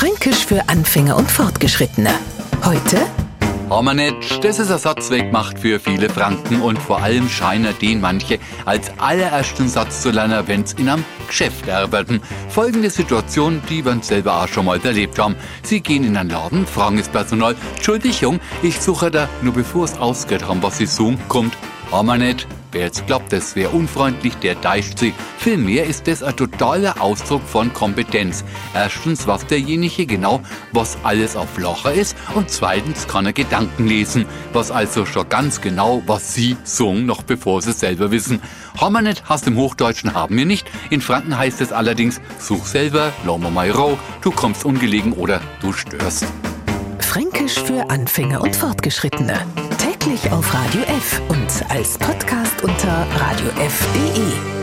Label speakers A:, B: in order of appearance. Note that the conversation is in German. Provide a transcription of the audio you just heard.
A: Fränkisch für Anfänger und Fortgeschrittene. Heute
B: nicht, das ist ein Satzweg macht für viele Franken und vor allem scheinen den manche als allerersten Satz zu lernen, wenn's in einem Geschäft arbeiten. Folgende Situation, die wir selber auch schon mal erlebt haben. Sie gehen in einen Laden, fragen das Personal, Entschuldigung, ich suche da, nur bevor es ausgeht haben, was sie suchen, kommt, nicht, Wer jetzt glaubt, das wäre unfreundlich, der deicht sich. Vielmehr ist das ein totaler Ausdruck von Kompetenz. Erstens weiß derjenige genau, was alles auf Locher ist und zweitens kann er Gedanken lesen, was also schon ganz genau, was sie sungen, noch bevor sie selber wissen. Haben wir nicht, hast im Hochdeutschen haben wir nicht. In Franken heißt es allerdings, such selber, lau mal roh, du kommst ungelegen oder du störst.
A: Fränkisch für Anfänger und Fortgeschrittene. Täglich auf Radio F und als Podcast unter radiof.de.